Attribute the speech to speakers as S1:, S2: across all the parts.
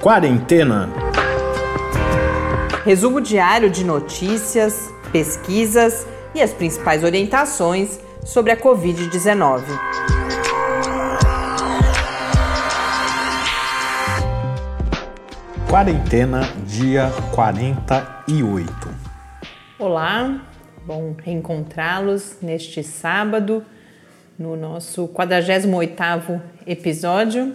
S1: Quarentena.
S2: Resumo diário de notícias, pesquisas e as principais orientações sobre a Covid-19.
S1: Quarentena, dia 48.
S2: Olá, bom reencontrá-los neste sábado, no nosso 48º episódio.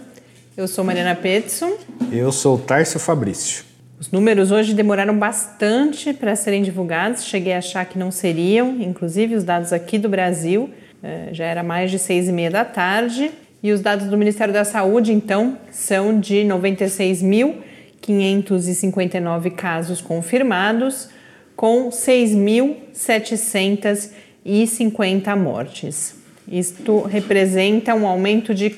S2: Eu sou Mariana Petson.
S1: Eu sou Tárcio Fabrício.
S2: Os números hoje demoraram bastante para serem divulgados, cheguei a achar que não seriam, inclusive os dados aqui do Brasil, eh, já era mais de seis e meia da tarde, e os dados do Ministério da Saúde, então, são de 96.559 casos confirmados, com 6.750 mortes. Isto representa um aumento de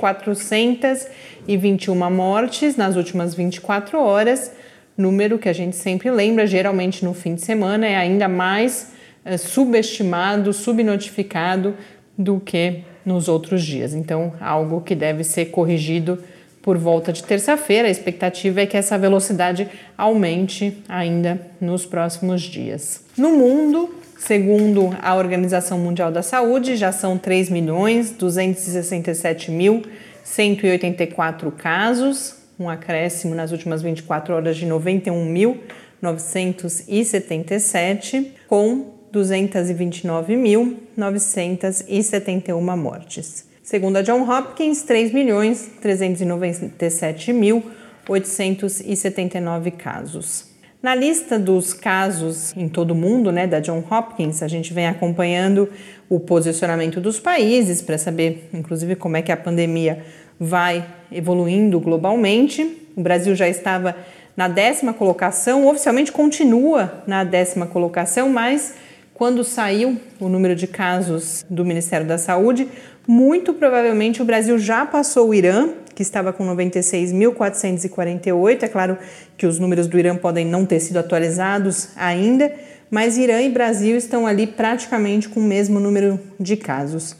S2: 421 mortes nas últimas 24 horas, número que a gente sempre lembra, geralmente no fim de semana, é ainda mais é, subestimado, subnotificado do que nos outros dias. Então, algo que deve ser corrigido por volta de terça-feira. A expectativa é que essa velocidade aumente ainda nos próximos dias. No mundo, segundo a Organização Mundial da Saúde, já são 3 milhões 267 mil 184 casos, um acréscimo nas últimas 24 horas de 91.977, com 229.971 mortes. Segundo a John Hopkins, 3.397.879 casos. Na lista dos casos em todo o mundo, né, da John Hopkins, a gente vem acompanhando o posicionamento dos países para saber, inclusive, como é que a pandemia vai evoluindo globalmente. O Brasil já estava na décima colocação, oficialmente continua na décima colocação, mas quando saiu o número de casos do Ministério da Saúde, muito provavelmente o Brasil já passou o Irã, que estava com 96.448. É claro que os números do Irã podem não ter sido atualizados ainda, mas Irã e Brasil estão ali praticamente com o mesmo número de casos.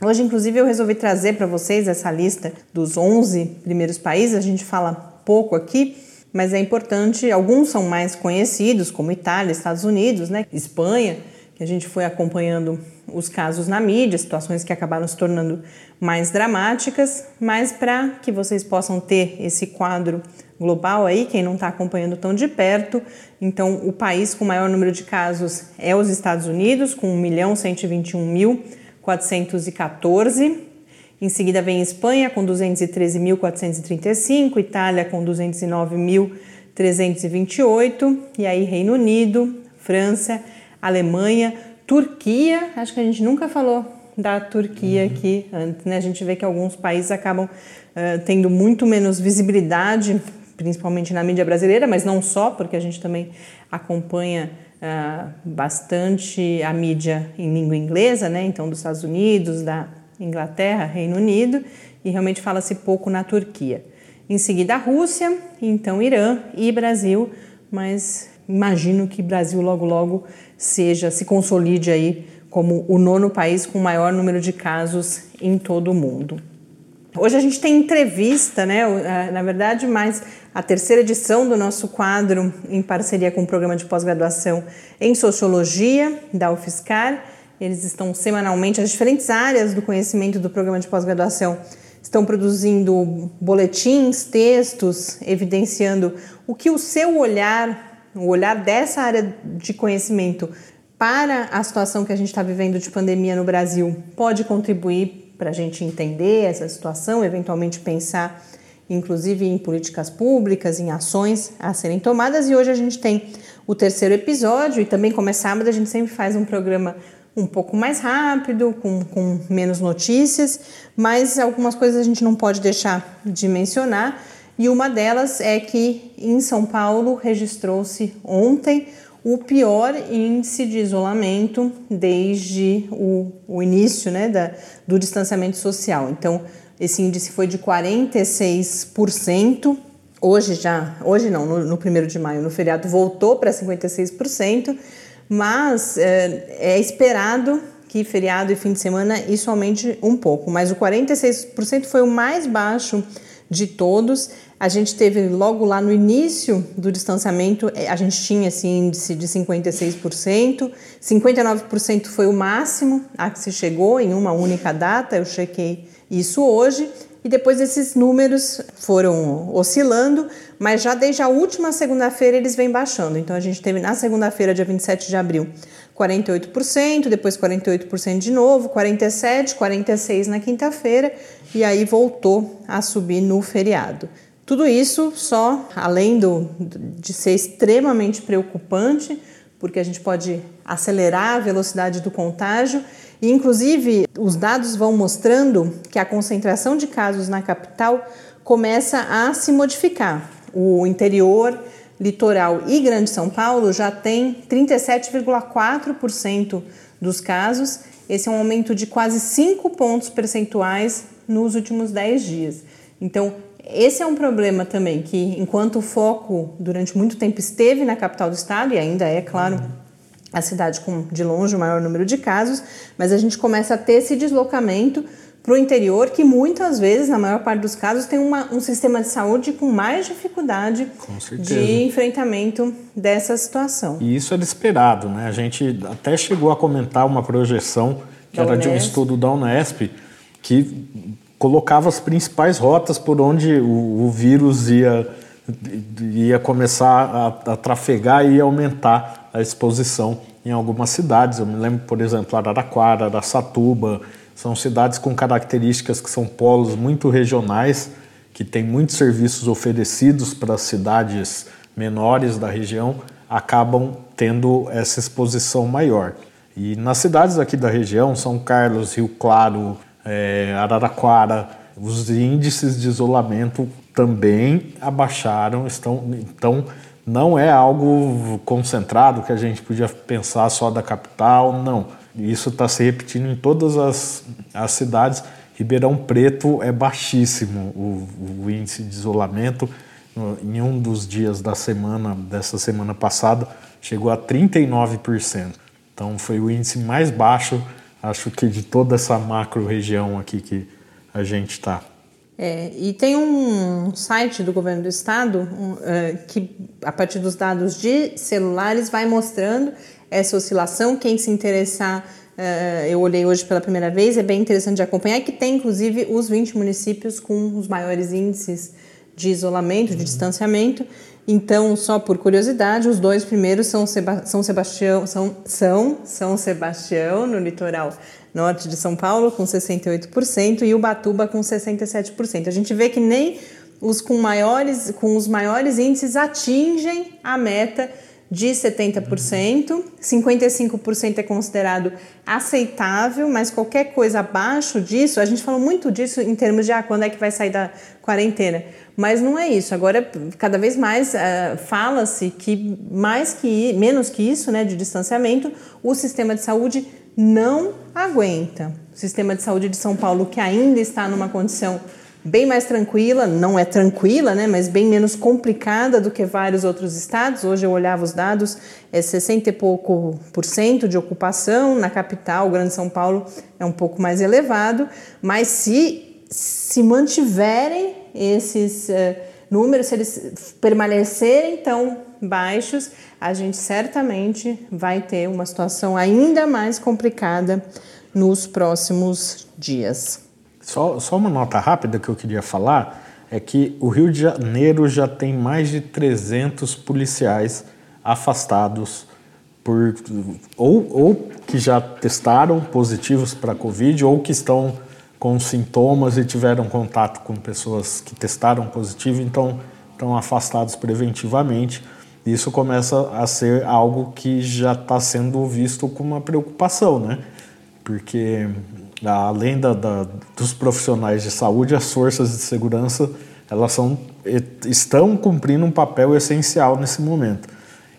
S2: Hoje, inclusive, eu resolvi trazer para vocês essa lista dos 11 primeiros países. A gente fala pouco aqui, mas é importante. Alguns são mais conhecidos, como Itália, Estados Unidos, né? Espanha, que a gente foi acompanhando os casos na mídia, situações que acabaram se tornando mais dramáticas, mas para que vocês possam ter esse quadro global aí, quem não está acompanhando tão de perto, então o país com maior número de casos é os Estados Unidos, com 1 milhão 121 mil 414. Em seguida vem Espanha com 213.435, Itália com 209.328 e aí Reino Unido, França, Alemanha, Turquia. Acho que a gente nunca falou da Turquia aqui antes, né? A gente vê que alguns países acabam uh, tendo muito menos visibilidade, principalmente na mídia brasileira, mas não só, porque a gente também acompanha uh, bastante a mídia em língua inglesa, né? Então, dos Estados Unidos, da Inglaterra, Reino Unido, e realmente fala-se pouco na Turquia. Em seguida, a Rússia, então Irã e Brasil, mas imagino que Brasil logo logo seja, se consolide aí como o nono país com maior número de casos em todo o mundo. Hoje a gente tem entrevista, né? Na verdade, mais a terceira edição do nosso quadro em parceria com o programa de pós-graduação em Sociologia da UFSCar. Eles estão semanalmente, as diferentes áreas do conhecimento do programa de pós-graduação estão produzindo boletins, textos, evidenciando o que o seu olhar, o olhar dessa área de conhecimento para a situação que a gente está vivendo de pandemia no Brasil pode contribuir para a gente entender essa situação, eventualmente pensar, inclusive, em políticas públicas, em ações a serem tomadas. E hoje a gente tem o terceiro episódio, e também, como é sábado, a gente sempre faz um programa um pouco mais rápido, com, com menos notícias, mas algumas coisas a gente não pode deixar de mencionar. E uma delas é que em São Paulo registrou-se ontem o pior índice de isolamento desde o, o início né, da, do distanciamento social. Então, esse índice foi de 46%. Hoje já, hoje não, no, no 1 de maio, no feriado, voltou para 56%, mas é, é esperado que feriado e fim de semana isso aumente um pouco. Mas o 46% foi o mais baixo de todos. A gente teve logo lá no início do distanciamento, eh, a gente tinha esse índice de 56%, 59% foi o máximo a que se chegou em uma única data, eu chequei isso hoje, e depois esses números foram oscilando, mas já desde a última segunda-feira eles vêm baixando. Então a gente teve na segunda-feira, dia 27 de abril, 48%, depois 48% de novo, 47%, 46% na quinta-feira e aí voltou a subir no feriado. Tudo isso só, além do, de ser extremamente preocupante, porque a gente pode acelerar a velocidade do contágio, e inclusive os dados vão mostrando que a concentração de casos na capital começa a se modificar. O interior litoral e Grande São Paulo já tem 37,4% dos casos. Esse é um aumento de quase 5 pontos percentuais nos últimos 10 dias. Então, esse é um problema também que, enquanto o foco durante muito tempo esteve na capital do estado, e ainda é, claro, a cidade com de longe o maior número de casos, mas a gente começa a ter esse deslocamento para o interior, que muitas vezes, na maior parte dos casos, tem uma, um sistema de saúde com mais dificuldade
S1: Com
S2: de enfrentamento dessa situação.
S1: E isso era esperado, né? A gente até chegou a comentar uma projeção que
S2: Da
S1: era de um
S2: Unesp.
S1: estudo da Unesp que colocava as principais rotas por onde o, o vírus ia, ia começar a, a trafegar e aumentar a exposição em algumas cidades. Eu me lembro, por exemplo, Araraquara, Araçatuba, são cidades com características que são polos muito regionais, que têm muitos serviços oferecidos para as cidades menores da região, acabam tendo essa exposição maior. E nas cidades aqui da região, São Carlos, Rio Claro, eh, Araraquara, os índices de isolamento também abaixaram, estão, então não é algo concentrado que a gente podia pensar só da capital, não. Isso está se repetindo em todas as, as cidades. Ribeirão Preto é baixíssimo o, o índice de isolamento. Em um dos dias da semana, dessa semana passada, chegou a 39%. Então foi o índice mais baixo, acho que de toda essa macro região aqui que a gente está.
S2: É, e tem um site do governo do estado um, é, que, a partir dos dados de celulares, vai mostrando essa oscilação. Quem se interessar, é, eu olhei hoje pela primeira vez, é bem interessante de acompanhar, que tem inclusive os 20 municípios com os maiores índices de isolamento, de distanciamento. Então, só por curiosidade, os dois primeiros são Seba São Sebastião, são, são São Sebastião, no litoral norte de São Paulo, com 68%, e Ubatuba com 67%. A gente vê que nem os com maiores, com os maiores índices atingem a meta de 70%, 55% é considerado aceitável, mas qualquer coisa abaixo disso, a gente falou muito disso em termos de ah, quando é que vai sair da quarentena, mas não é isso. Agora, cada vez mais uh, fala-se que mais que menos que isso, né, de distanciamento, o sistema de saúde não aguenta. O sistema de saúde de São Paulo, que ainda está numa condição bem mais tranquila, não é tranquila, né, mas bem menos complicada do que vários outros estados. Hoje eu olhava os dados, é 60 e pouco por cento de ocupação na capital, o Grande São Paulo é um pouco mais elevado, mas se se mantiverem esses uh, números, se eles permanecerem tão baixos, a gente certamente vai ter uma situação ainda mais complicada nos próximos dias.
S1: Só, só uma nota rápida que eu queria falar é que o Rio de Janeiro já tem mais de 300 policiais afastados por ou, ou que já testaram positivos para Covid ou que estão com sintomas e tiveram contato com pessoas que testaram positivo, então estão afastados preventivamente. Isso começa a ser algo que já está sendo visto com uma preocupação, né? Porque além da, da, dos profissionais de saúde, as forças de segurança elas são, estão cumprindo um papel essencial nesse momento.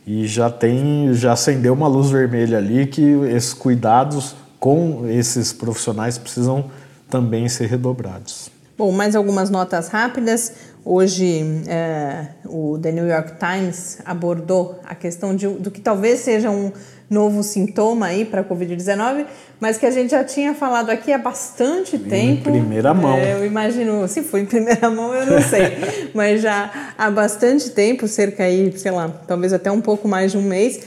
S1: E já tem, já acendeu uma luz vermelha ali que esses cuidados com esses profissionais precisam também ser redobrados.
S2: Bom, mais algumas notas rápidas. Hoje, é, o The New York Times abordou a questão de, do que talvez seja um novo sintoma aí para a Covid-19, mas que a gente já tinha falado aqui há bastante tempo.
S1: Em primeira mão.
S2: É, eu imagino, se foi em primeira mão, eu não sei, mas já há bastante tempo, cerca aí, sei lá, talvez até um pouco mais de um mês,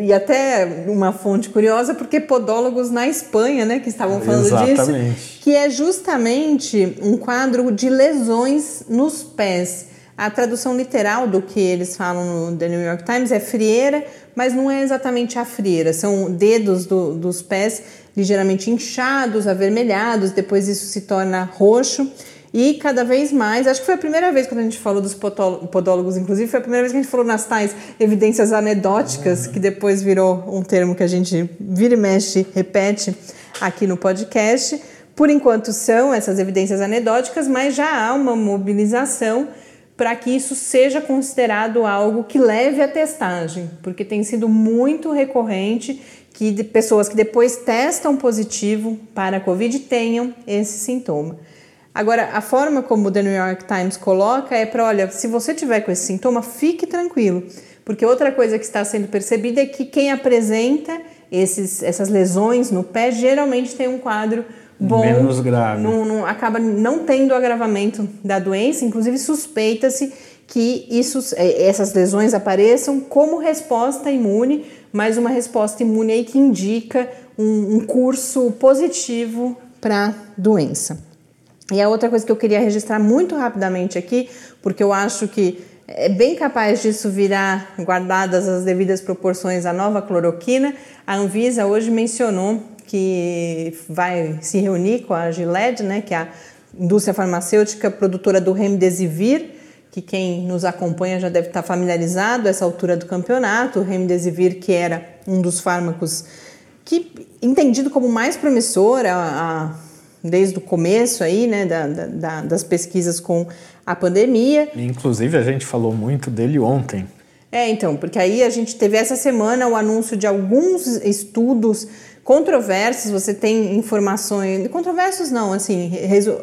S2: e até uma fonte curiosa, porque podólogos na Espanha, né, que estavam falando
S1: Exatamente.
S2: disso, que é justamente um quadro de lesões nos pés. A tradução literal do que eles falam no The New York Times é frieira, mas não é exatamente a frieira, são dedos do, dos pés ligeiramente inchados, avermelhados, depois isso se torna roxo. E cada vez mais, acho que foi a primeira vez quando a gente falou dos podólogos, inclusive, foi a primeira vez que a gente falou nas tais evidências anedóticas, que depois virou um termo que a gente vira e mexe, repete aqui no podcast. Por enquanto são essas evidências anedóticas, mas já há uma mobilização para que isso seja considerado algo que leve à testagem, porque tem sido muito recorrente que pessoas que depois testam positivo para a Covid tenham esse sintoma. Agora, a forma como o The New York Times coloca é para, olha, se você tiver com esse sintoma, fique tranquilo, porque outra coisa que está sendo percebida é que quem apresenta esses, essas lesões no pé geralmente tem um quadro bom,
S1: menos grave.
S2: Não, não, acaba não tendo agravamento da doença, inclusive suspeita-se que isso, é, essas lesões apareçam como resposta imune, mas uma resposta imune aí que indica um, um curso positivo para a doença. E a outra coisa que eu queria registrar muito rapidamente aqui, porque eu acho que é bem capaz disso virar, guardadas as devidas proporções, a nova cloroquina. A Anvisa hoje mencionou que vai se reunir com a Gilead, né, que é a indústria farmacêutica produtora do Remdesivir, que quem nos acompanha já deve estar familiarizado essa altura do campeonato. O Remdesivir, que era um dos fármacos que entendido como mais promissor a, desde o começo aí, né, da, da, das pesquisas com a pandemia.
S1: Inclusive a gente falou muito dele ontem.
S2: É, então, porque aí a gente teve essa semana o anúncio de alguns estudos controversos, você tem informações, controversos não, assim,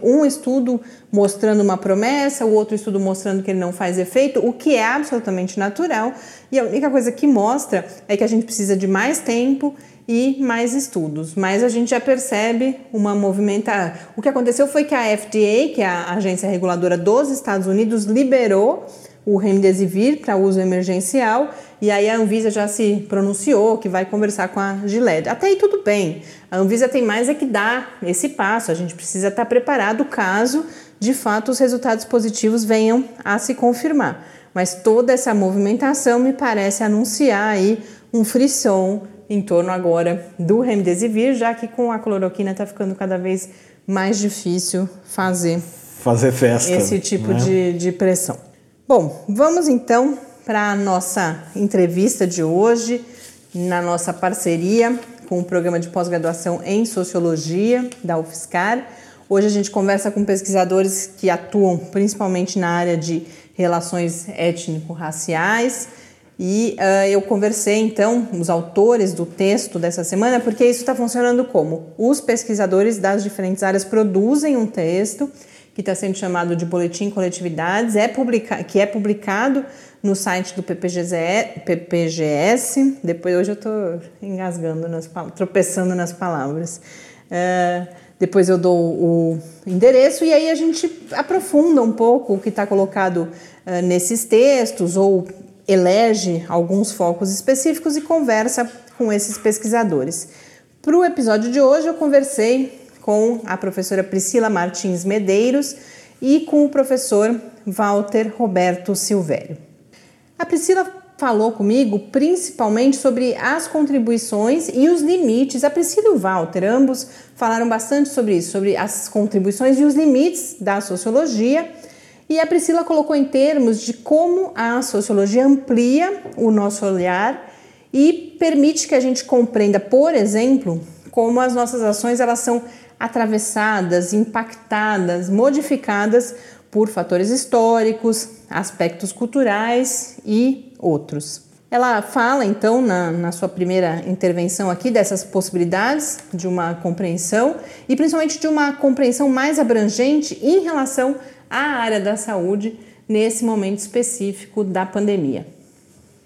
S2: um estudo mostrando uma promessa, o outro estudo mostrando que ele não faz efeito, o que é absolutamente natural, e a única coisa que mostra é que a gente precisa de mais tempo e mais estudos, mas a gente já percebe uma movimenta. O que aconteceu foi que a FDA, que é a agência reguladora dos Estados Unidos, liberou o Remdesivir para uso emergencial e aí a Anvisa já se pronunciou que vai conversar com a Gilead. Até aí tudo bem. A Anvisa tem mais é que dar esse passo. A gente precisa estar preparado caso de fato os resultados positivos venham a se confirmar. Mas toda essa movimentação me parece anunciar aí um frisson em torno agora do Remdesivir, já que com a cloroquina está ficando cada vez mais difícil fazer
S1: fazer festa,
S2: esse tipo né? de, de pressão. Bom, vamos então para a nossa entrevista de hoje, na nossa parceria com o programa de pós-graduação em Sociologia da UFSCar. Hoje a gente conversa com pesquisadores que atuam principalmente na área de relações étnico-raciais. E uh, eu conversei então os autores do texto dessa semana, porque isso está funcionando como? Os pesquisadores das diferentes áreas produzem um texto que está sendo chamado de Boletim Coletividades, é publica que é publicado no site do PPGS. PPGS. Depois, hoje eu estou engasgando, nas, tropeçando nas palavras. Uh, depois eu dou o endereço e aí a gente aprofunda um pouco o que está colocado uh, nesses textos ou elege alguns focos específicos e conversa com esses pesquisadores. Para o episódio de hoje, eu conversei com a professora Priscila Martins Medeiros e com o professor Walter Roberto Silvério. A Priscila falou comigo principalmente sobre as contribuições e os limites. A Priscila e o Walter, ambos falaram bastante sobre isso, sobre as contribuições e os limites da sociologia. E a Priscila colocou em termos de como a sociologia amplia o nosso olhar e permite que a gente compreenda, por exemplo, como as nossas ações elas são atravessadas, impactadas, modificadas por fatores históricos, aspectos culturais e outros. Ela fala então na, na, sua primeira intervenção aqui dessas possibilidades de uma compreensão e principalmente de uma compreensão mais abrangente em relação à área da saúde nesse momento específico da pandemia.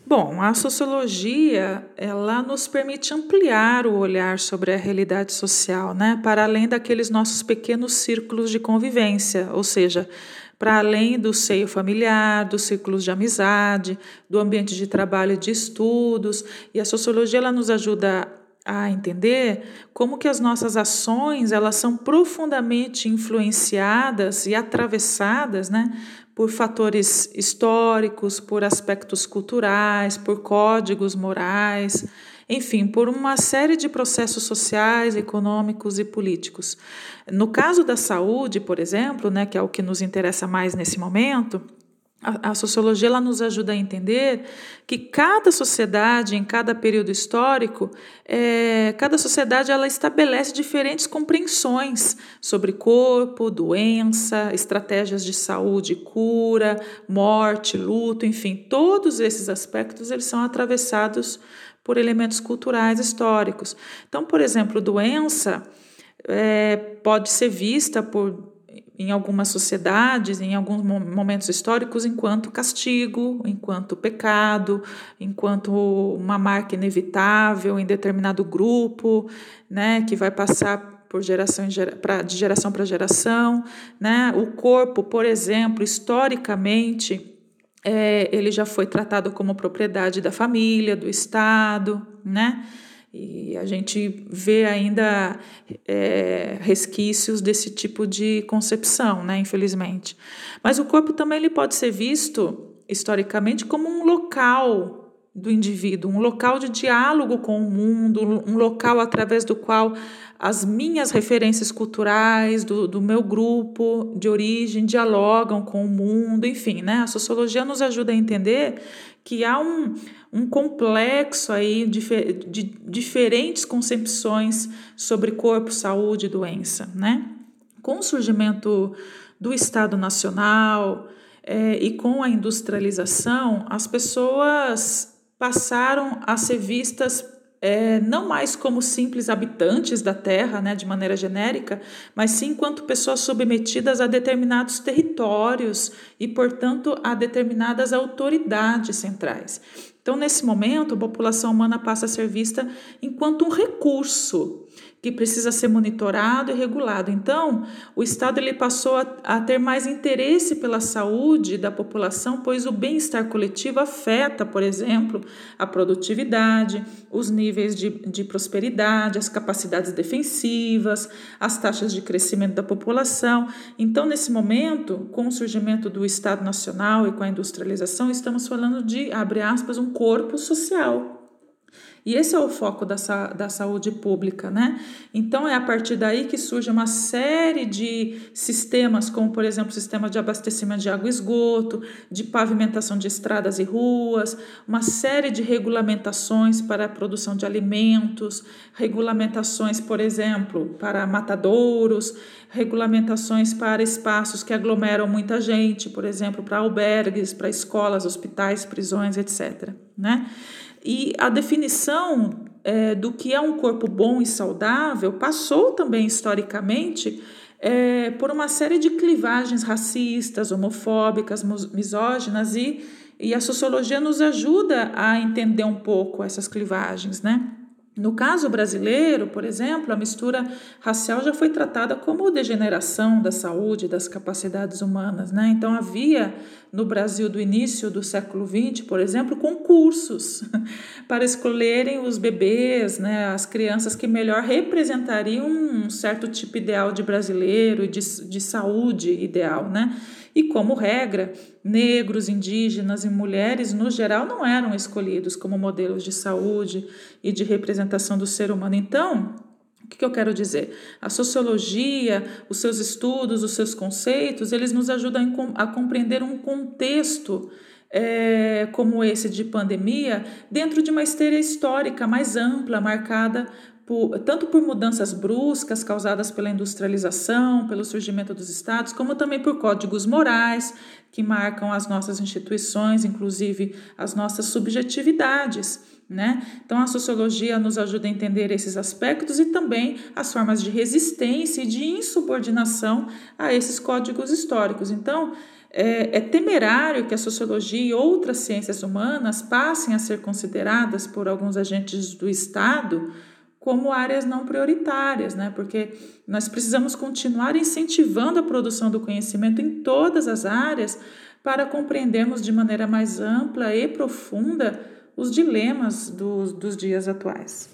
S3: Bom, a sociologia ela nos permite ampliar o olhar sobre a realidade social, né, para além daqueles nossos pequenos círculos de convivência, ou seja, para além do seio familiar, dos círculos de amizade, do ambiente de trabalho e de estudos. E a sociologia ela nos ajuda a entender como que as nossas ações elas são profundamente influenciadas e atravessadas, né, por fatores históricos, por aspectos culturais, por códigos morais, enfim, por uma série de processos sociais, econômicos e políticos. No caso da saúde, por exemplo, né, que é o que nos interessa mais nesse momento, a, a, sociologia ela nos ajuda a entender que cada sociedade, em cada período histórico, é, cada sociedade ela estabelece diferentes compreensões sobre corpo, doença, estratégias de saúde, cura, morte, luto, enfim, todos esses aspectos eles são atravessados por elementos culturais históricos. Então, por exemplo, doença é, pode ser vista por em algumas sociedades, em alguns momentos históricos, enquanto castigo, enquanto pecado, enquanto uma marca inevitável em determinado grupo, né, que vai passar por geração pra, de geração para geração, né? O corpo, por exemplo, historicamente, é, ele já foi tratado como propriedade da família, do Estado, né? E a gente vê ainda é, resquícios desse tipo de concepção, né, infelizmente. Mas o corpo também ele pode ser visto historicamente como um local do indivíduo, um local de diálogo com o mundo, um local através do qual as minhas referências culturais do, do meu grupo de origem dialogam com o mundo, enfim, né? A sociologia nos ajuda a entender que há um, um complexo aí de, de diferentes concepções sobre corpo, saúde e doença, né? Com o surgimento do Estado Nacional é, e com a industrialização, as pessoas passaram a ser vistas é, não mais como simples habitantes da Terra, né, de maneira genérica, mas sim enquanto pessoas submetidas a determinados territórios e, portanto, a determinadas autoridades centrais. Então, nesse momento, a população humana passa a ser vista enquanto um recurso que precisa ser monitorado e regulado. Então, o Estado ele passou a, a ter mais interesse pela saúde da população, pois o bem-estar coletivo afeta, por exemplo, a produtividade, os níveis de, de prosperidade, as capacidades defensivas, as taxas de crescimento da população. Então, nesse momento, com o surgimento do Estado Nacional e com a industrialização, estamos falando de, abre aspas, um corpo social e esse é o foco da, da saúde pública, né? Então é a partir daí que surge uma série de sistemas, como por exemplo o sistema de abastecimento de água e esgoto, de pavimentação de estradas e ruas, uma série de regulamentações para a produção de alimentos, regulamentações, por exemplo, para matadouros, regulamentações para espaços que aglomeram muita gente, por exemplo, para albergues, para escolas, hospitais, prisões, etc. Né? E a definição é, do que é um corpo bom e saudável passou também historicamente é, por uma série de clivagens racistas, homofóbicas, misóginas e, e a sociologia nos ajuda a entender um pouco essas clivagens, né? No caso brasileiro, por exemplo, a mistura racial já foi tratada como degeneração da saúde, das capacidades humanas. Né? Então, havia no Brasil do início do século XX, por exemplo, concursos para escolherem os bebês, né, as crianças que melhor representariam um certo tipo ideal de brasileiro e de, de saúde ideal. Né? E, como regra, negros, indígenas e mulheres, no geral, não eram escolhidos como modelos de saúde e de representação do ser humano. Então, o que eu quero dizer? A sociologia, os seus estudos, os seus conceitos, eles nos ajudam a compreender um contexto é, como esse de pandemia dentro de uma esteira histórica mais ampla, marcada por, tanto por mudanças bruscas causadas pela industrialização, pelo surgimento dos estados, como também por códigos morais que marcam as nossas instituições, inclusive as nossas subjetividades. Né? Então, a sociologia nos ajuda a entender esses aspectos e também as formas de resistência e de insubordinação a esses códigos históricos. Então, é, é, temerário que a sociologia e outras ciências humanas passem a ser consideradas por alguns agentes do Estado como áreas não prioritárias, né? Porque nós precisamos continuar incentivando a produção do conhecimento em todas as áreas para compreendermos de maneira mais ampla e profunda os dilemas dos, dos dias atuais.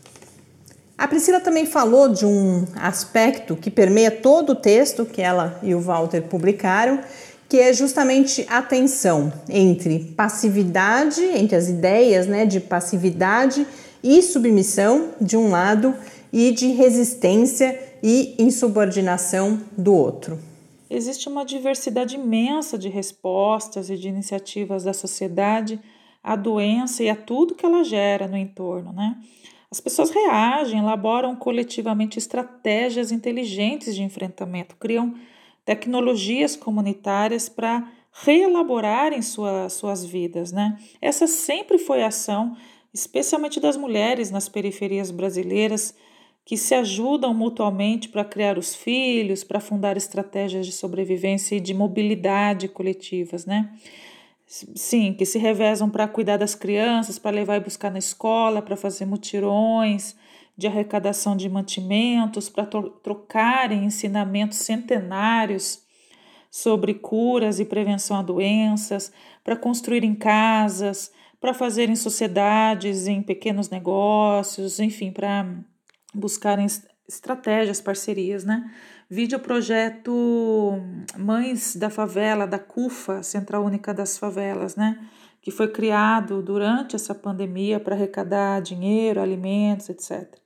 S2: A Priscila também falou de um aspecto que permeia todo o texto que ela e o Walter publicaram, que é justamente a tensão entre passividade, entre as ideias né, de passividade e submissão de um lado e de resistência e insubordinação do outro.
S3: Existe uma diversidade imensa de respostas e de iniciativas da sociedade à doença e a tudo que ela gera no entorno, né? As pessoas reagem, elaboram coletivamente estratégias inteligentes de enfrentamento, criam tecnologias comunitárias para reelaborarem sua, suas vidas. Né? Essa sempre foi a ação, especialmente das mulheres nas periferias brasileiras, que se ajudam mutuamente para criar os filhos, para fundar estratégias de sobrevivência e de mobilidade coletivas, né? Sim, que se revezam para cuidar das crianças, para levar e buscar na escola, para fazer mutirões, de arrecadação de mantimentos, para trocarem ensinamentos centenários sobre curas e prevenção a doenças, para construírem casas, para fazerem sociedades em pequenos negócios, enfim, para buscarem estratégias, parcerias, né? Vide o projeto Mães da Favela, da CUFA, Central Única das Favelas, né? Que foi criado durante essa pandemia para arrecadar dinheiro, alimentos, etc.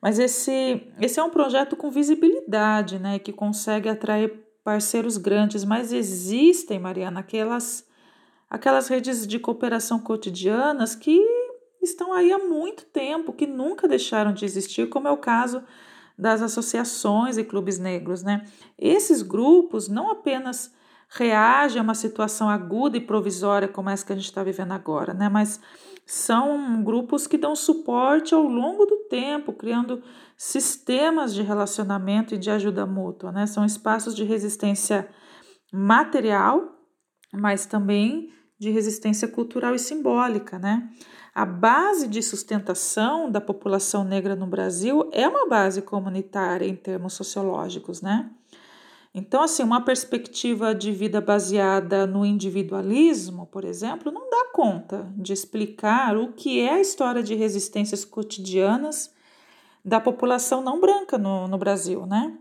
S3: Mas esse, esse é um projeto com visibilidade, né, que consegue atrair parceiros grandes, mas existem, Mariana, aquelas, aquelas redes de cooperação cotidianas que estão aí há muito tempo, que nunca deixaram de existir, como é o caso das associações e clubes negros, né? Esses grupos não apenas reagem a uma situação aguda e provisória como essa que a gente está vivendo agora, né? Mas são grupos que dão suporte ao longo do tempo, criando sistemas de relacionamento e de ajuda mútua. Né? São espaços de resistência material, mas também de resistência cultural e simbólica. Né? A base de sustentação da população negra no Brasil é uma base comunitária em termos sociológicos. Né? Então, assim, uma perspectiva de vida baseada no individualismo, por exemplo, não dá conta de explicar o que é a história de resistências cotidianas da população não branca no, no Brasil, né?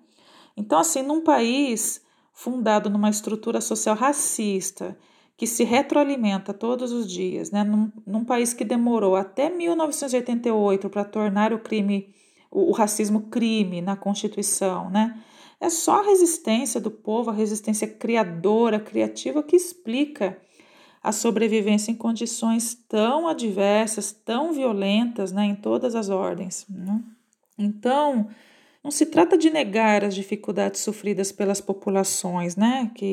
S3: Então, assim, num país fundado numa estrutura social racista, que se retroalimenta todos os dias, né? num, num país que demorou até 1988 para tornar o crime, o, o racismo crime na Constituição, né? É só a resistência do povo, a resistência criadora, criativa, que explica a sobrevivência em condições tão adversas, tão violentas, né, em todas as ordens. Né? Então, não se trata de negar as dificuldades sofridas pelas populações, né, que,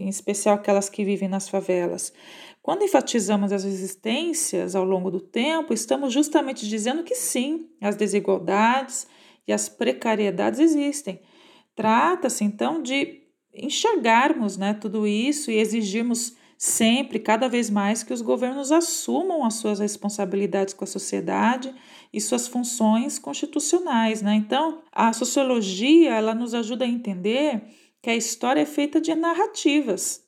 S3: em especial aquelas que vivem nas favelas. Quando enfatizamos as resistências ao longo do tempo, estamos justamente dizendo que sim, as desigualdades e as precariedades existem Trata-se então de enxergarmos né, tudo isso e exigirmos sempre, cada vez mais, que os governos assumam as suas responsabilidades com a sociedade e suas funções constitucionais. Né? Então, a sociologia ela nos ajuda a entender que a história é feita de narrativas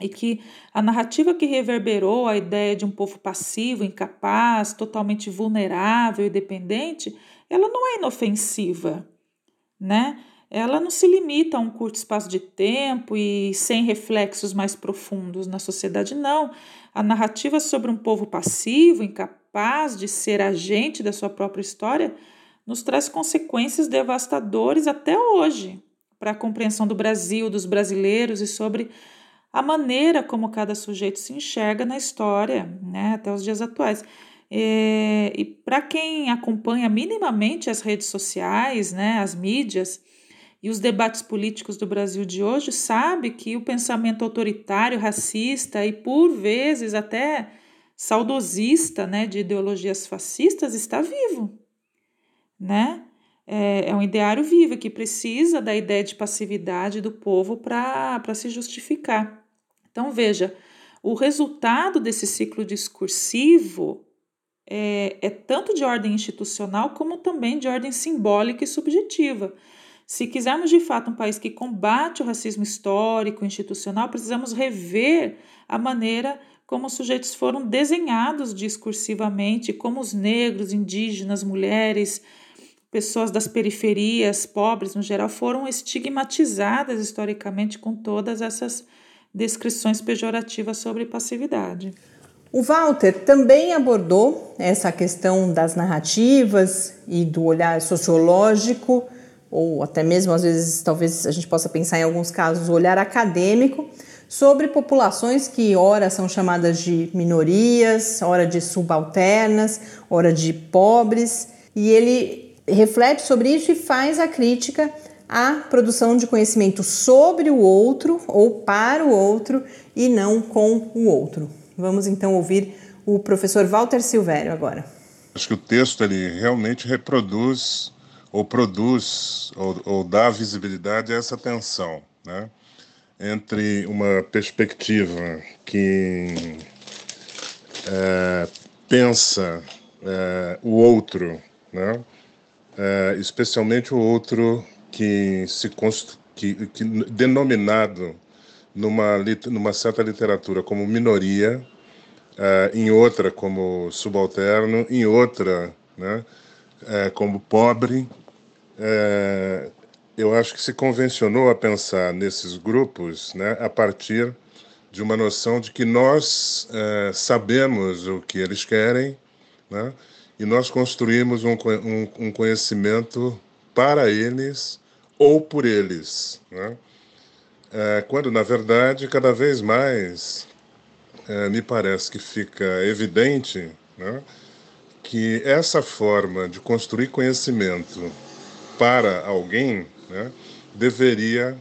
S3: e que a narrativa que reverberou a ideia de um povo passivo, incapaz, totalmente vulnerável e dependente, ela não é inofensiva, né? Ela não se limita a um curto espaço de tempo e sem reflexos mais profundos na sociedade, não. A narrativa sobre um povo passivo, incapaz de ser agente da sua própria história, nos traz consequências devastadoras até hoje para a compreensão do Brasil, dos brasileiros e sobre a maneira como cada sujeito se enxerga na história, né, até os dias atuais. É, e para quem acompanha minimamente as redes sociais, né, as mídias, e os debates políticos do Brasil de hoje sabe que o pensamento autoritário, racista e por vezes até saudosista, né, de ideologias fascistas está vivo, né? É, é um ideário vivo que precisa da ideia de passividade do povo para se justificar. Então, veja, o resultado desse ciclo discursivo é, é tanto de ordem institucional como também de ordem simbólica e subjetiva. Se quisermos de fato um país que combate o racismo histórico, institucional, precisamos rever a maneira como os sujeitos foram desenhados discursivamente, como os negros, indígenas, mulheres, pessoas das periferias, pobres no geral, foram estigmatizadas historicamente com todas essas descrições pejorativas sobre passividade.
S2: O Walter também abordou essa questão das narrativas e do olhar sociológico, ou até mesmo às vezes, talvez a gente possa pensar em alguns casos, o olhar acadêmico, sobre populações que ora são chamadas de minorias, ora de subalternas, ora de pobres, e ele reflete sobre isso e faz a crítica à produção de conhecimento sobre o outro ou para o outro e não com o outro. Vamos então ouvir o professor Walter Silvério agora.
S4: Acho que o texto ele realmente reproduz ou produz ou, ou dá visibilidade a essa tensão, né? entre uma perspectiva que é, pensa é, o outro, né? É, especialmente o outro que se que, que denominado numa, numa certa literatura como minoria, uh, em outra como subalterno, em outra né, uh, como pobre. Uh, eu acho que se convencionou a pensar nesses grupos né, a partir de uma noção de que nós sabemos o que eles querem né, e nós construímos um, um, um conhecimento para eles ou por eles. Né? É, quando, na verdade, cada vez mais é, me parece que fica evidente né, que essa forma de construir conhecimento para alguém né, deveria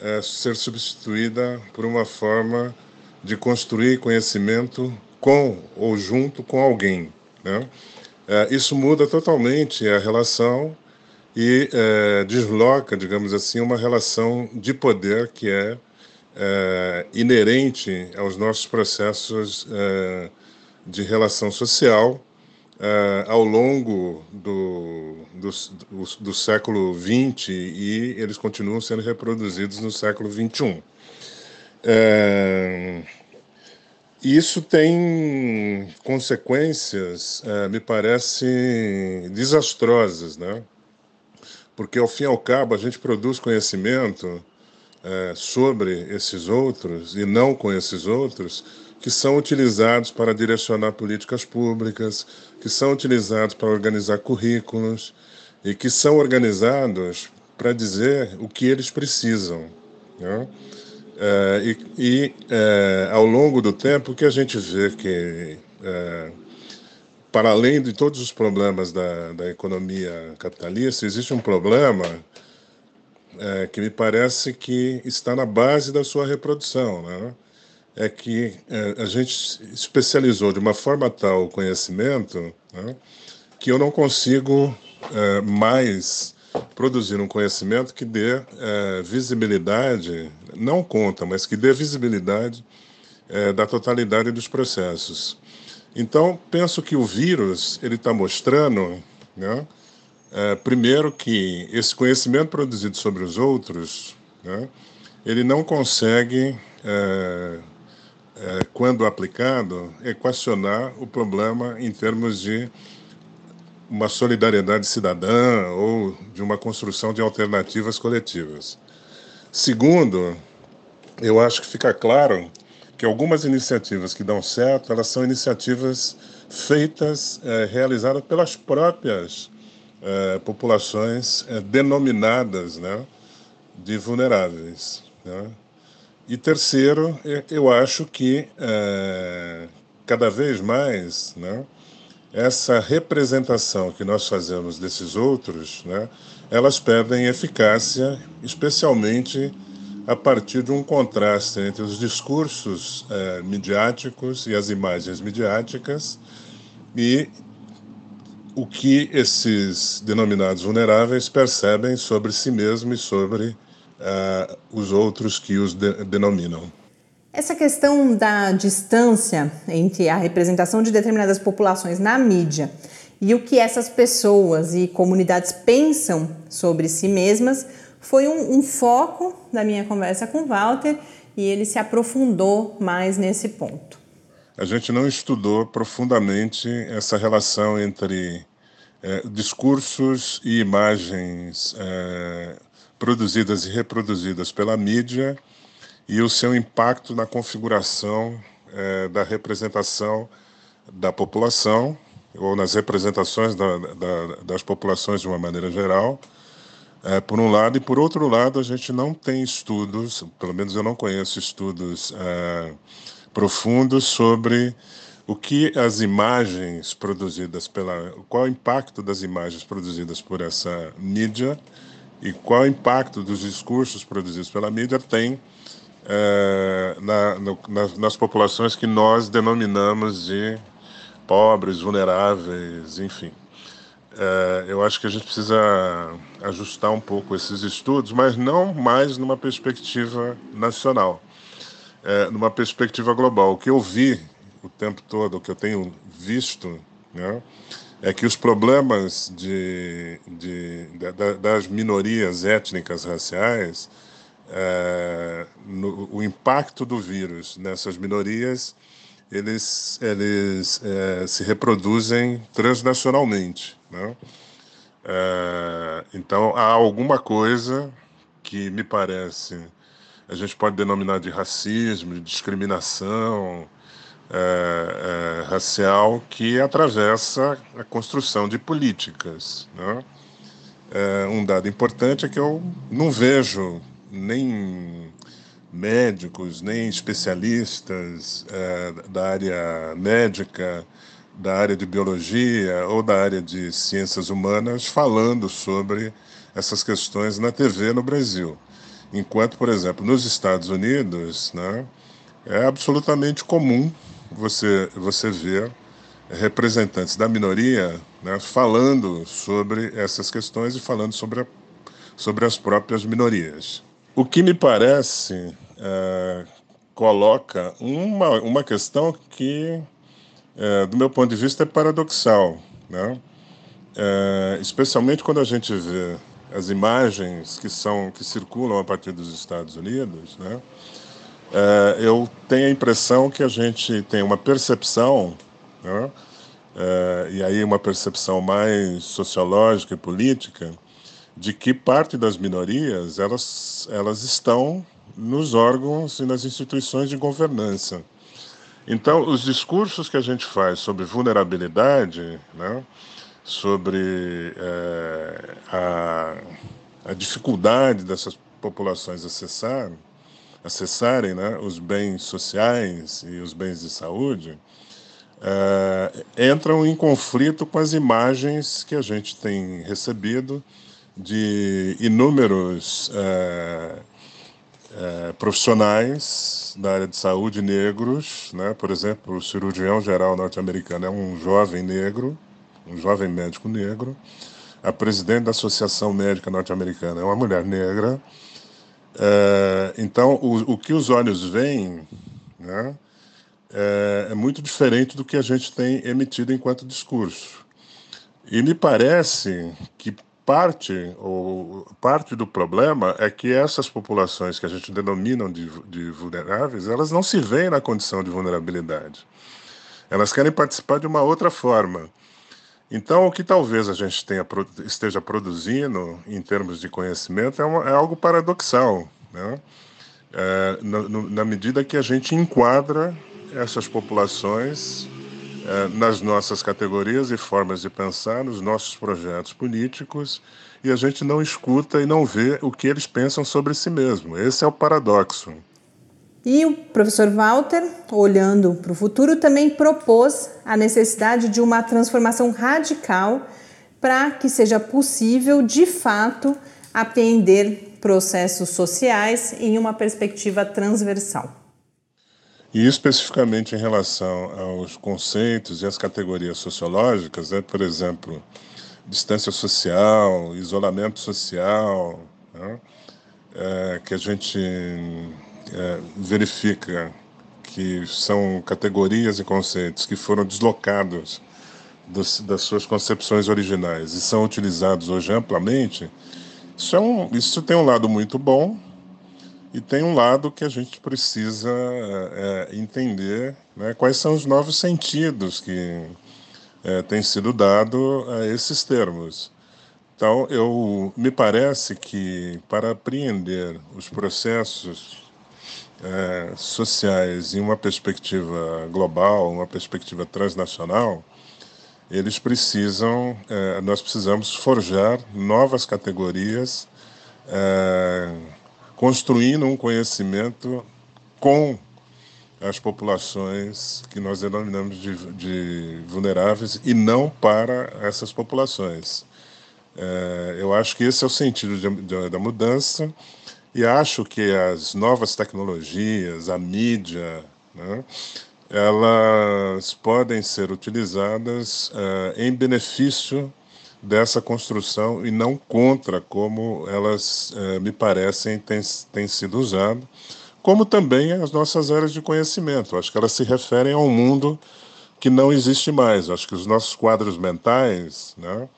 S4: é, ser substituída por uma forma de construir conhecimento com ou junto com alguém. Né? É, isso muda totalmente a relação e é, desloca, digamos assim, uma relação de poder que é, inerente aos nossos processos de relação social é, ao longo do, do, do, do século XX e eles continuam sendo reproduzidos no século XXI. É, isso tem consequências, é, me parece, desastrosas, né? porque ao fim e ao cabo a gente produz conhecimento sobre esses outros e não com esses outros que são utilizados para direcionar políticas públicas, que são utilizados para organizar currículos e que são organizados para dizer o que eles precisam. Né? É, e, e é, ao longo do tempo, o que a gente vê que é, para além de todos os problemas da, da economia capitalista, existe um problema é, que me parece que está na base da sua reprodução. Né? É que é, a gente especializou de uma forma tal o conhecimento né, que eu não consigo é, mais produzir um conhecimento que dê é, visibilidade, não conta, mas que dê visibilidade é, da totalidade dos processos. Então, penso que o vírus ele está mostrando, né, é, primeiro que esse conhecimento produzido sobre os outros, né, ele não consegue, é, quando aplicado, equacionar o problema em termos de uma solidariedade cidadã ou de uma construção de alternativas coletivas. Segundo, eu acho que fica claro que algumas iniciativas que dão certo, elas são iniciativas feitas, é, realizadas pelas próprias é, populações denominadas né, de vulneráveis. Né? E terceiro, eu acho que é, cada vez mais né, essa representação que nós fazemos desses outros, né, elas perdem eficácia, especialmente a partir de um contraste entre os discursos eh, midiáticos e as imagens midiáticas e o que esses denominados vulneráveis percebem sobre si mesmos e sobre uh, os outros que os de denominam.
S2: Essa questão da distância entre a representação de determinadas populações na mídia e o que essas pessoas e comunidades pensam sobre si mesmas foi um, um foco da minha conversa com Walter e ele se aprofundou mais nesse ponto.
S4: A gente não estudou profundamente essa relação entre é, discursos e imagens é, produzidas e reproduzidas pela mídia e o seu impacto na configuração é, da representação da população ou nas representações da, da, das populações de uma maneira geral, é, por um lado, e por outro lado, a gente não tem estudos, pelo menos eu não conheço estudos é, profundos sobre o que as imagens produzidas pela. qual o impacto das imagens produzidas por essa mídia e qual o impacto dos discursos produzidos pela mídia tem é, na, no, nas, nas populações que nós denominamos de pobres, vulneráveis, enfim. É, eu acho que a gente precisa ajustar um pouco esses estudos, mas não mais numa perspectiva nacional, é, numa perspectiva global. O que eu vi o tempo todo, o que eu tenho visto, né, é que os problemas de, de, de das minorias étnicas raciais, é, no, o impacto do vírus nessas minorias, eles, eles é, se reproduzem transnacionalmente. Né? É, então, há alguma coisa que me parece a gente pode denominar de racismo, de discriminação é, é, racial que atravessa a construção de políticas. Né? É, um dado importante é que eu não vejo nem médicos, nem especialistas é, da área médica, da área de biologia ou da área de ciências humanas falando sobre essas questões na TV no Brasil. Enquanto, por exemplo, nos Estados Unidos, né, é absolutamente comum você, você ver representantes da minoria né, falando sobre essas questões e falando sobre, a, sobre as próprias minorias. O que me parece é, coloca uma, uma questão que, é, do meu ponto de vista, é paradoxal, né? É, especialmente quando a gente vê as imagens que são que circulam a partir dos Estados Unidos, né? É, eu tenho a impressão que a gente tem uma percepção, né? É, e aí uma percepção mais sociológica e política, de que parte das minorias elas, elas estão nos órgãos e nas instituições de governança. Então, os discursos que a gente faz sobre vulnerabilidade, né, sobre é, a, a, dificuldade dessas populações acessar, acessarem né, os bens sociais e os bens de saúde, é, entram em conflito com as imagens que a gente tem recebido de inúmeros é, é, profissionais da área de saúde negros, né? por exemplo, o cirurgião geral norte-americano é um jovem negro, um jovem médico negro, a presidente da Associação Médica Norte-Americana é uma mulher negra. É, então, o, o, que os olhos veem né, é, é muito diferente do que a gente tem emitido enquanto discurso. E me parece que parte, ou parte do problema é que essas populações que a gente denomina de, de vulneráveis, elas não se veem na condição de vulnerabilidade. Elas querem participar de uma outra forma. Então, o que talvez a gente tenha, esteja produzindo em termos de conhecimento é, uma, é algo paradoxal, né? É, na, na medida que a gente enquadra essas populações é, nas nossas categorias e formas de pensar, nos nossos projetos políticos, e a gente não escuta e não vê o que eles pensam sobre si mesmo. Esse é o paradoxo.
S2: E o professor Walter, olhando para o futuro, também propôs a necessidade de uma transformação radical para que seja possível, de fato, apreender processos sociais em uma perspectiva transversal.
S4: E especificamente em relação aos conceitos e às categorias sociológicas, né, por exemplo, distância social, isolamento social, né, é, que a gente é, verifica que são categorias e conceitos que foram deslocados dos, das suas concepções originais e são utilizados hoje amplamente, isso, é um, isso tem um lado muito bom e tem um lado que a gente precisa é, entender né, quais são os novos sentidos que é, têm sido dados a esses termos. Então, eu me parece que para apreender os processos é, sociais em uma perspectiva global, uma perspectiva transnacional, eles precisam, é, nós precisamos forjar novas categorias, é, construindo um conhecimento com as populações que nós denominamos de, de vulneráveis e não para essas populações. Eu acho que esse é o sentido de, de, da mudança e acho que as novas tecnologias, a mídia, né, elas podem ser utilizadas é, em benefício dessa construção e não contra como elas é, me parecem têm, têm sido usadas, como também as nossas áreas de conhecimento. Acho que elas se referem a um mundo que não existe mais. Acho que os nossos quadros mentais, né,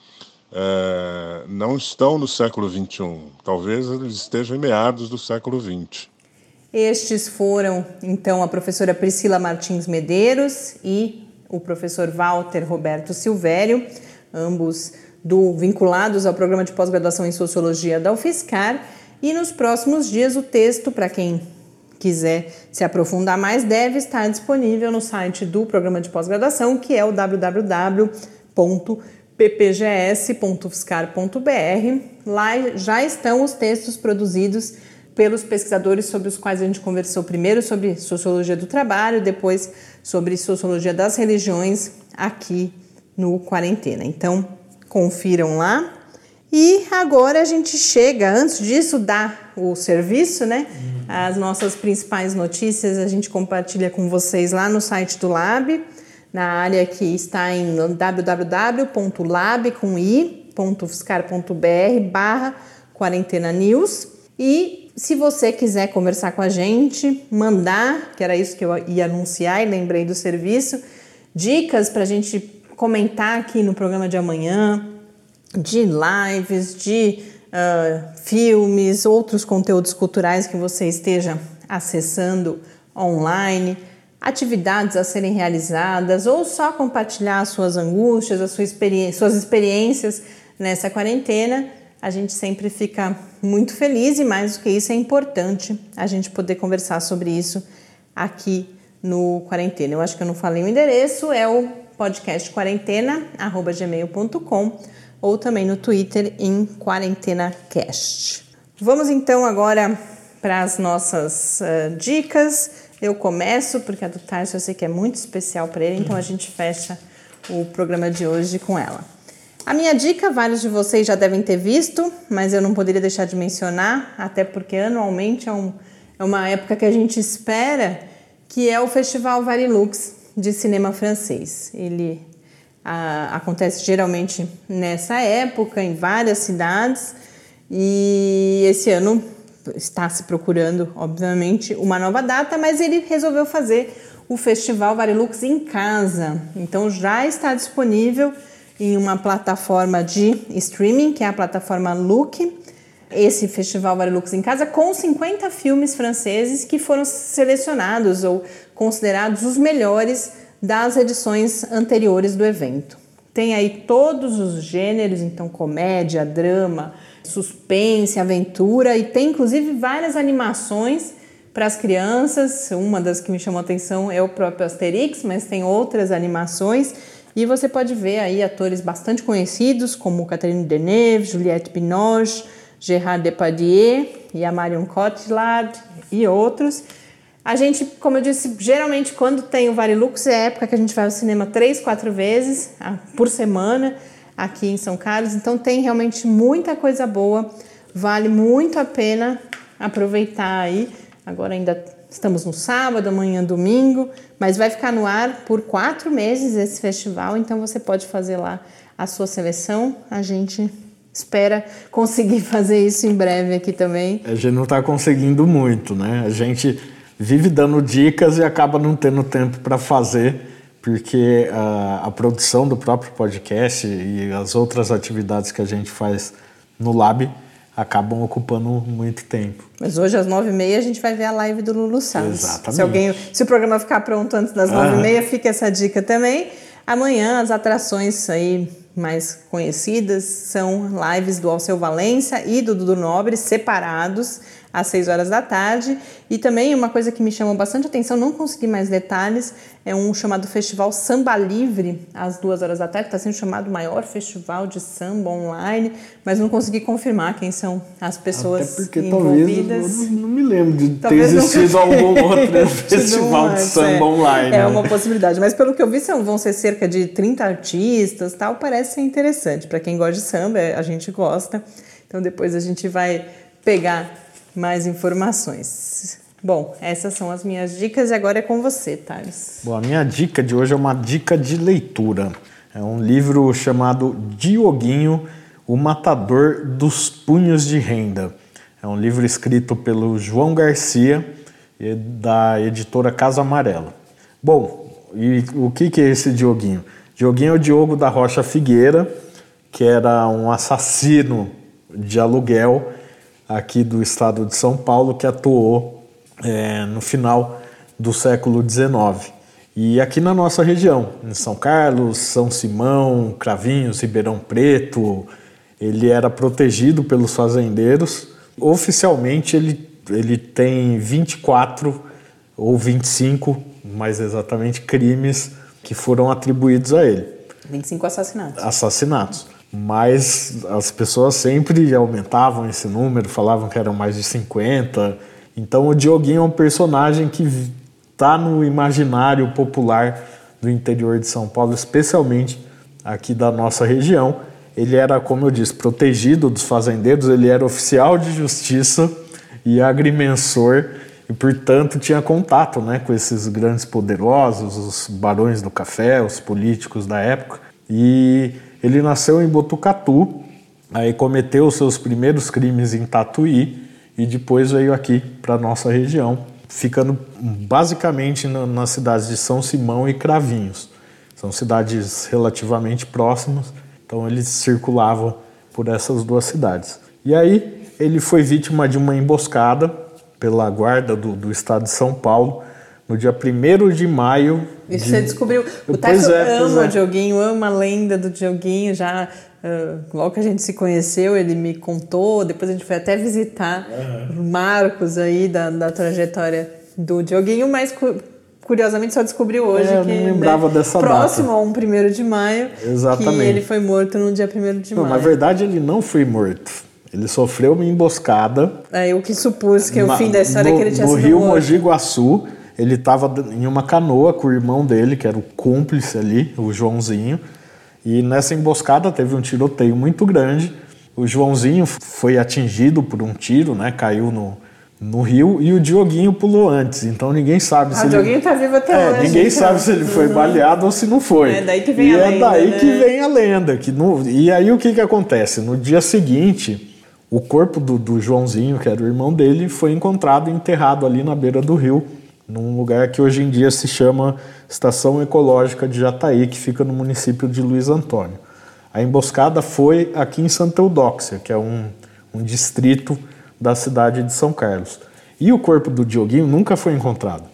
S4: é, não estão no século XXI. Talvez eles estejam em meados do século XX.
S2: Estes foram, então, a professora Priscila Martins Medeiros e o professor Walter Roberto Silvério, ambos do, vinculados ao programa de pós-graduação em Sociologia da UFSCar. E nos próximos dias, o texto, para quem quiser se aprofundar mais, deve estar disponível no site do programa de pós-graduação, que é o www ppgs.fiscar.br. Lá já estão os textos produzidos pelos pesquisadores sobre os quais a gente conversou primeiro sobre sociologia do trabalho, depois sobre sociologia das religiões aqui no Quarentena. Então, confiram lá. E agora a gente chega, antes disso, dar o serviço, né? As nossas principais notícias a gente compartilha com vocês lá no site do Lab na área que está em www.lab.fiscar.br barra quarentena news. E se você quiser conversar com a gente, mandar, que era isso que eu ia anunciar e lembrei do serviço, dicas para a gente comentar aqui no programa de amanhã, de lives, de uh, filmes, outros conteúdos culturais que você esteja acessando online atividades a serem realizadas ou só compartilhar suas angústias, as suas experiências nessa quarentena, a gente sempre fica muito feliz e mais do que isso é importante a gente poder conversar sobre isso aqui no Quarentena. Eu acho que eu não falei o endereço, é o podcast quarentena@gmail.com ou também no Twitter em QuarentenaCast. Vamos então agora para as nossas uh, dicas. Eu começo, porque a do Tarso eu sei que é muito especial para ele, então a gente fecha o programa de hoje com ela. A minha dica, vários de vocês já devem ter visto, mas eu não poderia deixar de mencionar, até porque anualmente é, um, é uma época que a gente espera, que é o Festival Varilux de cinema francês. Ele a, acontece geralmente nessa época, em várias cidades, e esse ano está se procurando, obviamente, uma nova data, mas ele resolveu fazer o Festival Varilux em casa. Então já está disponível em uma plataforma de streaming, que é a plataforma Look. Esse Festival Varilux em casa com 50 filmes franceses que foram selecionados ou considerados os melhores das edições anteriores do evento. Tem aí todos os gêneros, então comédia, drama, suspense, aventura e tem inclusive várias animações para as crianças. Uma das que me chamou a atenção é o próprio Asterix, mas tem outras animações. E você pode ver aí atores bastante conhecidos como Catherine Deneuve, Juliette Binoche, Gérard Depardieu e a Marion Cotillard e outros. A gente, como eu disse, geralmente quando tem o Varilux é época que a gente vai ao cinema três, quatro vezes ah, por semana aqui em São Carlos. Então tem realmente muita coisa boa, vale muito a pena aproveitar aí. Agora ainda estamos no sábado, amanhã domingo, mas vai ficar no ar por quatro meses esse festival, então você pode fazer lá a sua seleção. A gente espera conseguir fazer isso em breve aqui também.
S1: A gente não está conseguindo muito, né? A gente vive dando dicas e acaba não tendo tempo para fazer, porque a, a, produção do próprio podcast e as outras atividades que a gente faz no Lab acabam ocupando muito tempo.
S2: Mas hoje às nove e meia a gente vai ver a live do Lulu Santos. Exatamente. Se, alguém, se o programa ficar pronto antes das nove e meia, fica essa dica também. Amanhã as atrações aí mais conhecidas são lives do Alceu Valença e do Dudu Nobre separados às 6 horas da tarde. E também uma coisa que me chamou bastante atenção, não consegui mais detalhes, é um chamado Festival Samba Livre, às 2 horas da tarde. Está sendo chamado o maior festival de samba online, mas não consegui confirmar quem são as pessoas Até porque envolvidas.
S1: talvez, não, não me lembro de talvez ter existido algum outro festival de samba é, online.
S2: É né? uma possibilidade, mas pelo que eu vi são, vão ser cerca de 30 artistas, tal, parece ser interessante. Para quem gosta de samba, a gente gosta. Então depois a gente vai pegar mais informações. Bom, essas são as minhas dicas e agora é com você, Thales.
S1: Bom, a minha dica de hoje é uma dica de leitura. É um livro chamado Dioguinho, o Matador dos Punhos de Renda. É um livro escrito pelo João Garcia, da editora Casa Amarela. Bom, e o que, que é esse Dioguinho? Dioguinho é o Diogo da Rocha Figueira, que era um assassino de aluguel aqui do estado de São Paulo que atuou é, no final do século XIX. E aqui na nossa região, em São Carlos, São Simão, Cravinhos, Ribeirão Preto, ele era protegido pelos fazendeiros. Oficialmente ele, ele tem 24 ou 25, mais exatamente, crimes que foram atribuídos a ele.
S2: 25 assassinatos.
S1: Assassinatos mas as pessoas sempre aumentavam esse número, falavam que eram mais de 50. Então o Dioguinho é um personagem que está no imaginário popular do interior de São Paulo, especialmente aqui da nossa região. Ele era, como eu disse, protegido dos fazendeiros, ele era oficial de justiça e agrimensor e, portanto, tinha contato né, com esses grandes poderosos, os barões do café, os políticos da época. E ele nasceu em Botucatu, aí cometeu seus primeiros crimes em Tatuí e depois veio aqui para nossa região, ficando basicamente nas cidades de São Simão e Cravinhos. São cidades relativamente próximas, então ele circulava por essas duas cidades. E aí ele foi vítima de uma emboscada pela guarda do, do estado de São Paulo no dia 1 de maio.
S2: E de... você descobriu. O Tasso é, ama é. o Dioguinho, ama a lenda do Dioguinho. Já uh, logo que a gente se conheceu, ele me contou. Depois a gente foi até visitar uhum. marcos aí da, da trajetória do Dioguinho, mas curiosamente só descobriu hoje
S1: é,
S2: que
S1: não lembrava
S2: né,
S1: dessa
S2: próximo
S1: data.
S2: ao 1 de maio
S1: Exatamente.
S2: que ele foi morto no dia 1 de
S1: não,
S2: maio.
S1: Na verdade, ele não foi morto. Ele sofreu uma emboscada.
S2: É, o que supus que o fim da história
S1: no,
S2: é que ele tinha
S1: no
S2: sido
S1: Rio
S2: morto.
S1: Mogi Guaçu ele estava em uma canoa com o irmão dele, que era o cúmplice ali, o Joãozinho. E nessa emboscada teve um tiroteio muito grande. O Joãozinho foi atingido por um tiro, né? Caiu no, no rio e o Dioguinho pulou antes. Então ninguém sabe
S2: ah,
S1: se
S2: o Dioguinho está vivo até
S1: é,
S2: hoje.
S1: Ninguém sabe se ele foi baleado ou se não foi.
S2: É daí que vem
S1: e
S2: a
S1: é
S2: lenda.
S1: daí
S2: né?
S1: que vem a lenda. Que no... E aí o que, que acontece? No dia seguinte, o corpo do, do Joãozinho, que era o irmão dele, foi encontrado enterrado ali na beira do rio num lugar que hoje em dia se chama Estação Ecológica de Jataí, que fica no município de Luiz Antônio. A emboscada foi aqui em Santa Eudóxia, que é um, um distrito da cidade de São Carlos. E o corpo do Dioguinho nunca foi encontrado.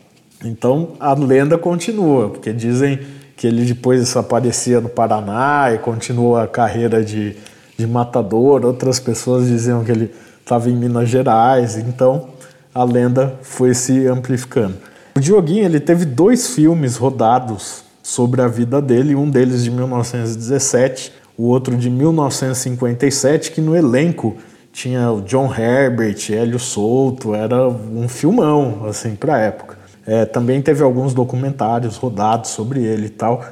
S1: Então a lenda continua, porque dizem que ele depois desaparecia no Paraná e continuou a carreira de, de matador. Outras pessoas diziam que ele estava em Minas Gerais. Então a lenda foi se amplificando. O Dioguinho ele teve dois filmes rodados sobre a vida dele, um deles de 1917, o outro de 1957, que no elenco tinha o John Herbert, Hélio Souto, era um filmão assim para a época. É, também teve alguns documentários rodados sobre ele e tal.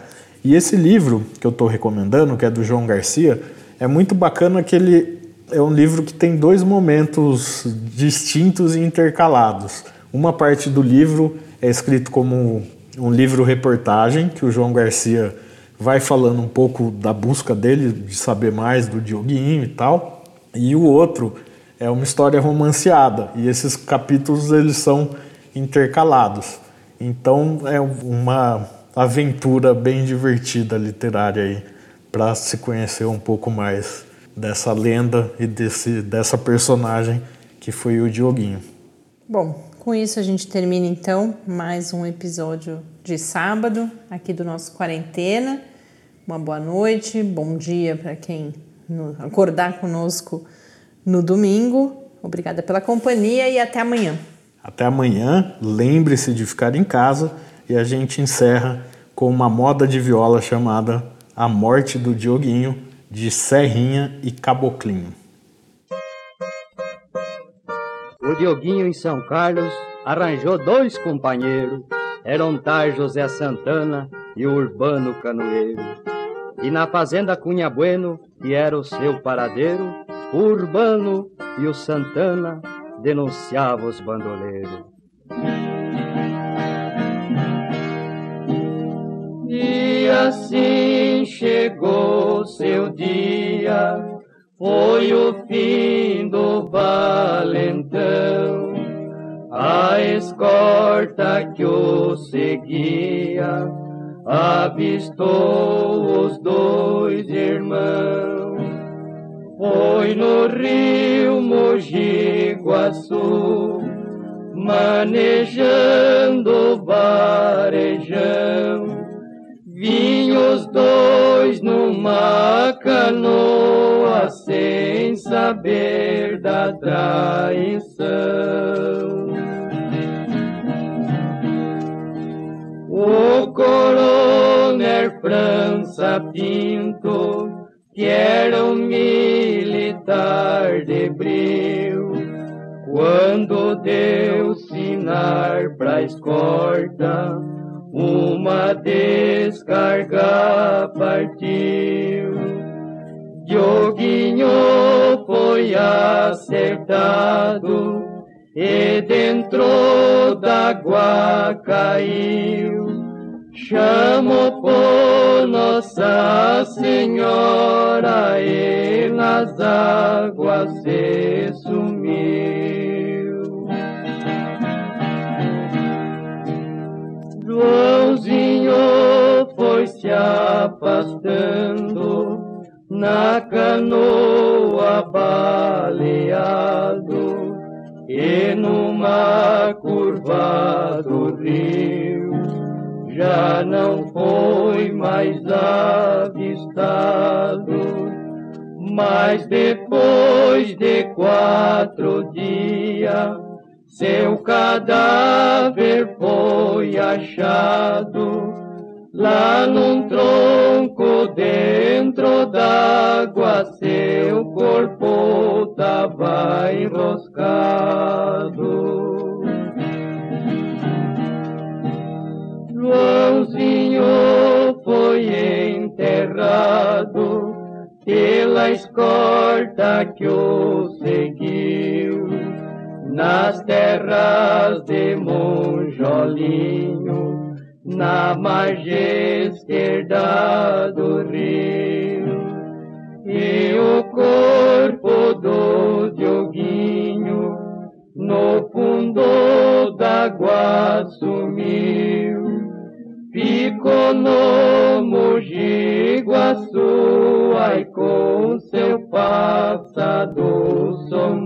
S1: E esse livro que eu estou recomendando, que é do João Garcia, é muito bacana que ele é um livro que tem dois momentos distintos e intercalados. Uma parte do livro é escrito como um livro-reportagem, que o João Garcia vai falando um pouco da busca dele, de saber mais do Dioguinho e tal. E o outro é uma história romanceada. E esses capítulos eles são intercalados. Então é uma aventura bem divertida literária aí para se conhecer um pouco mais dessa lenda e desse, dessa personagem que foi o Dioguinho.
S2: Bom, com isso a gente termina então mais um episódio de sábado aqui do nosso quarentena. Uma boa noite, bom dia para quem acordar conosco no domingo. Obrigada pela companhia e até amanhã.
S1: Até amanhã. Lembre-se de ficar em casa e a gente encerra com uma moda de viola chamada A Morte do Dioguinho, de Serrinha e Caboclinho.
S5: O Dioguinho em São Carlos arranjou dois companheiros, eram tais José Santana e o Urbano Canoeiro. E na fazenda Cunha Bueno, que era o seu paradeiro, o Urbano e o Santana denunciavam os bandoleiros. E assim chegou seu dia, foi o fim do valentão. A escorta que o seguia avistou os dois irmãos. Foi no rio Mogi Guaçu, manejando varejão. Vinham os dois numa canoa saber da traição. O coronel França Pinto, que era um militar de brilho, quando deu sinal pra escorta, uma descarga partiu. Dioguinho foi acertado e dentro d'água caiu. Chamou por Nossa Senhora e nas águas se sumiu. Joãozinho foi se afastando na canoa baleado e numa curva do rio já não foi mais avistado. Mas depois de quatro dias, seu cadáver foi achado lá num tronco dentro d'água, seu corpo tava enroscado. Joãozinho foi enterrado pela escorta que o seguiu nas terras de Monjolinho, na margem esquerda do rio. E o corpo do Dioguinho no fundo d'água sumiu. Ficou no Mogi Guaçu, ai com seu passado sombrio.